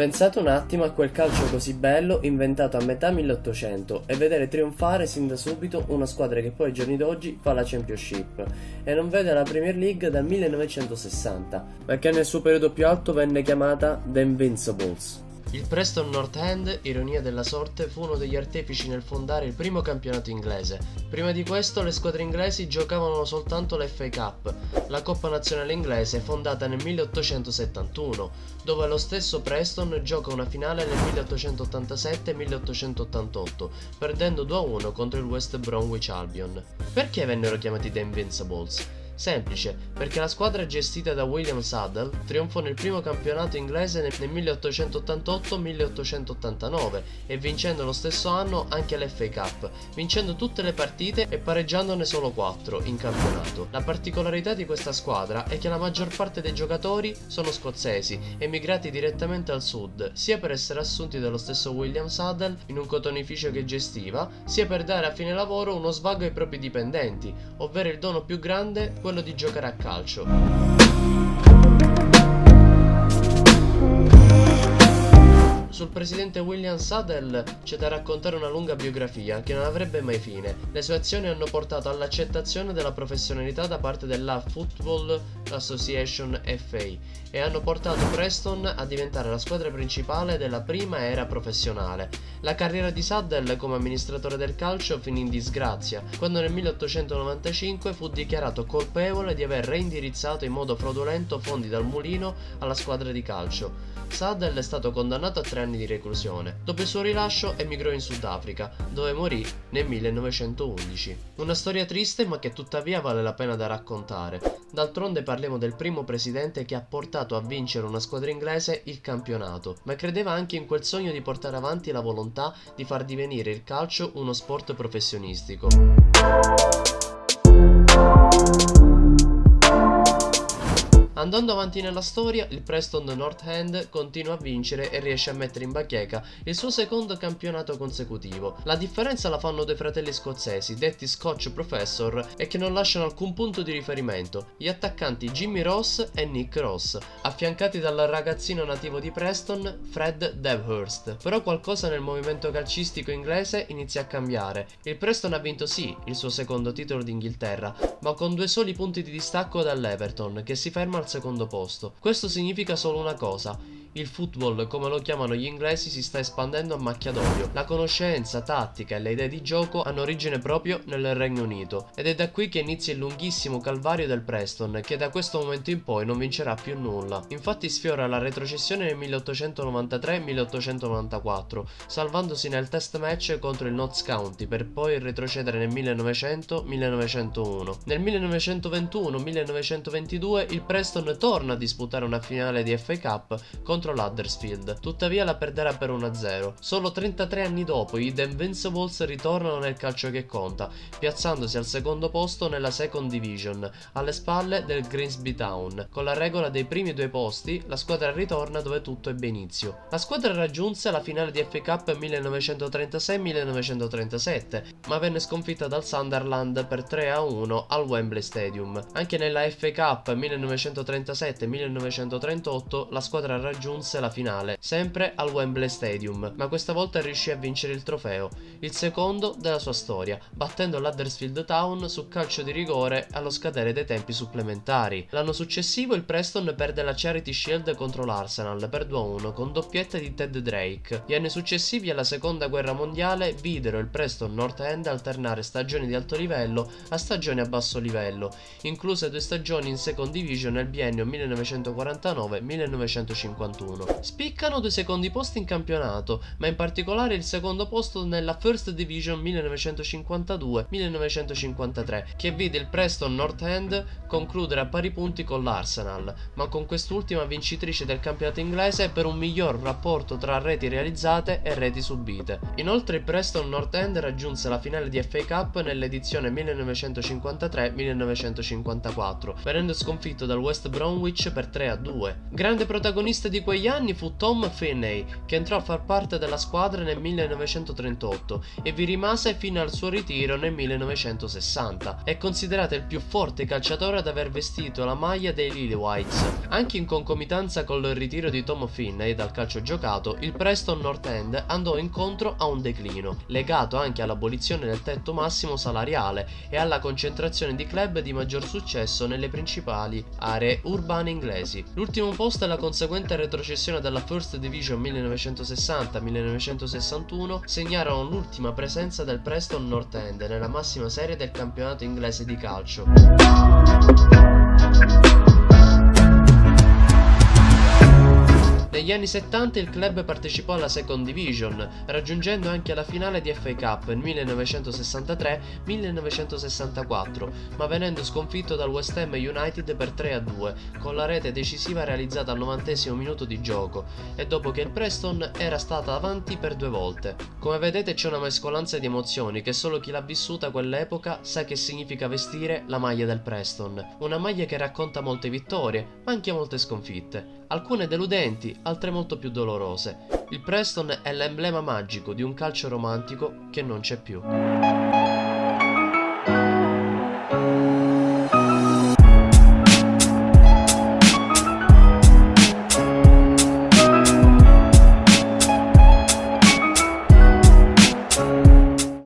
Pensate un attimo a quel calcio così bello inventato a metà 1800 e vedere trionfare sin da subito una squadra che poi ai giorni d'oggi fa la Championship e non vede la Premier League dal 1960, ma che nel suo periodo più alto venne chiamata The Invincibles. Il Preston North End, ironia della sorte, fu uno degli artefici nel fondare il primo campionato inglese. Prima di questo le squadre inglesi giocavano soltanto la FA Cup, la Coppa Nazionale Inglese fondata nel 1871, dove lo stesso Preston gioca una finale nel 1887-1888, perdendo 2-1 contro il West Bromwich Albion. Perché vennero chiamati The Invincibles? Semplice, perché la squadra gestita da William Saddle trionfò nel primo campionato inglese nel 1888-1889 e vincendo lo stesso anno anche l'FA Cup, vincendo tutte le partite e pareggiandone solo 4 in campionato. La particolarità di questa squadra è che la maggior parte dei giocatori sono scozzesi, emigrati direttamente al sud, sia per essere assunti dallo stesso William Saddle in un cotonificio che gestiva, sia per dare a fine lavoro uno svago ai propri dipendenti, ovvero il dono più grande, quello di giocare a calcio. Presidente William Saddle c'è da raccontare una lunga biografia che non avrebbe mai fine. Le sue azioni hanno portato all'accettazione della professionalità da parte della Football Association FA e hanno portato Preston a diventare la squadra principale della prima era professionale. La carriera di Saddle come amministratore del calcio finì in disgrazia quando nel 1895 fu dichiarato colpevole di aver reindirizzato in modo fraudolento fondi dal mulino alla squadra di calcio. Saddle è stato condannato a tre anni di reclusione. Dopo il suo rilascio emigrò in Sudafrica, dove morì nel 1911. Una storia triste ma che tuttavia vale la pena da raccontare. D'altronde parliamo del primo presidente che ha portato a vincere una squadra inglese il campionato, ma credeva anche in quel sogno di portare avanti la volontà di far divenire il calcio uno sport professionistico. Andando avanti nella storia, il Preston North End continua a vincere e riesce a mettere in bacheca il suo secondo campionato consecutivo. La differenza la fanno due fratelli scozzesi, detti Scotch Professor, e che non lasciano alcun punto di riferimento, gli attaccanti Jimmy Ross e Nick Ross, affiancati dal ragazzino nativo di Preston, Fred Devhurst. Però qualcosa nel movimento calcistico inglese inizia a cambiare. Il Preston ha vinto sì il suo secondo titolo d'Inghilterra, ma con due soli punti di distacco dall'Everton, che si ferma al secondo posto. Questo significa solo una cosa, il football, come lo chiamano gli inglesi, si sta espandendo a macchia d'olio. La conoscenza, tattica e le idee di gioco hanno origine proprio nel Regno Unito. Ed è da qui che inizia il lunghissimo calvario del Preston, che da questo momento in poi non vincerà più nulla. Infatti sfiora la retrocessione nel 1893-1894, salvandosi nel test match contro il Notts County, per poi retrocedere nel 1900-1901. Nel 1921-1922 il Preston torna a disputare una finale di FA Cup contro contro l'Huddersfield, tuttavia la perderà per 1-0. Solo 33 anni dopo i The Invincibles ritornano nel calcio che conta, piazzandosi al secondo posto nella Second Division, alle spalle del Grimsby Town. Con la regola dei primi due posti, la squadra ritorna dove tutto ebbe inizio. La squadra raggiunse la finale di FA Cup 1936-1937, ma venne sconfitta dal Sunderland per 3-1 al Wembley Stadium. Anche nella FA Cup 1937-1938 la squadra raggiunse raggiunse la finale, sempre al Wembley Stadium, ma questa volta riuscì a vincere il trofeo, il secondo della sua storia, battendo l'Huddersfield Town su calcio di rigore allo scadere dei tempi supplementari. L'anno successivo il Preston perde la Charity Shield contro l'Arsenal per 2-1 con doppietta di Ted Drake. Gli anni successivi alla seconda guerra mondiale videro il Preston North End alternare stagioni di alto livello a stagioni a basso livello, incluse due stagioni in Second Division nel biennio 1949-1951. 2021. Spiccano due secondi posti in campionato, ma in particolare il secondo posto nella First Division 1952-1953, che vide il Preston North End concludere a pari punti con l'Arsenal, ma con quest'ultima vincitrice del campionato inglese per un miglior rapporto tra reti realizzate e reti subite. Inoltre il Preston North End raggiunse la finale di FA Cup nell'edizione 1953-1954, venendo sconfitto dal West Bromwich per 3-2. Grande protagonista di quegli anni fu Tom Finney che entrò a far parte della squadra nel 1938 e vi rimase fino al suo ritiro nel 1960. È considerato il più forte calciatore ad aver vestito la maglia dei Lily Whites. Anche in concomitanza con il ritiro di Tom Finney dal calcio giocato, il Preston North End andò incontro a un declino, legato anche all'abolizione del tetto massimo salariale e alla concentrazione di club di maggior successo nelle principali aree urbane inglesi. L'ultimo posto e la conseguente retrocessione dalla First Division 1960-1961 segnarono l'ultima presenza del Preston North End nella massima serie del campionato inglese di calcio. Negli anni 70 il club partecipò alla Second Division, raggiungendo anche la finale di FA Cup nel 1963-1964, ma venendo sconfitto dal West Ham United per 3-2, con la rete decisiva realizzata al 90 minuto di gioco, e dopo che il Preston era stata avanti per due volte. Come vedete c'è una mescolanza di emozioni che solo chi l'ha vissuta quell'epoca sa che significa vestire la maglia del Preston, una maglia che racconta molte vittorie, ma anche molte sconfitte alcune deludenti, altre molto più dolorose. Il Preston è l'emblema magico di un calcio romantico che non c'è più.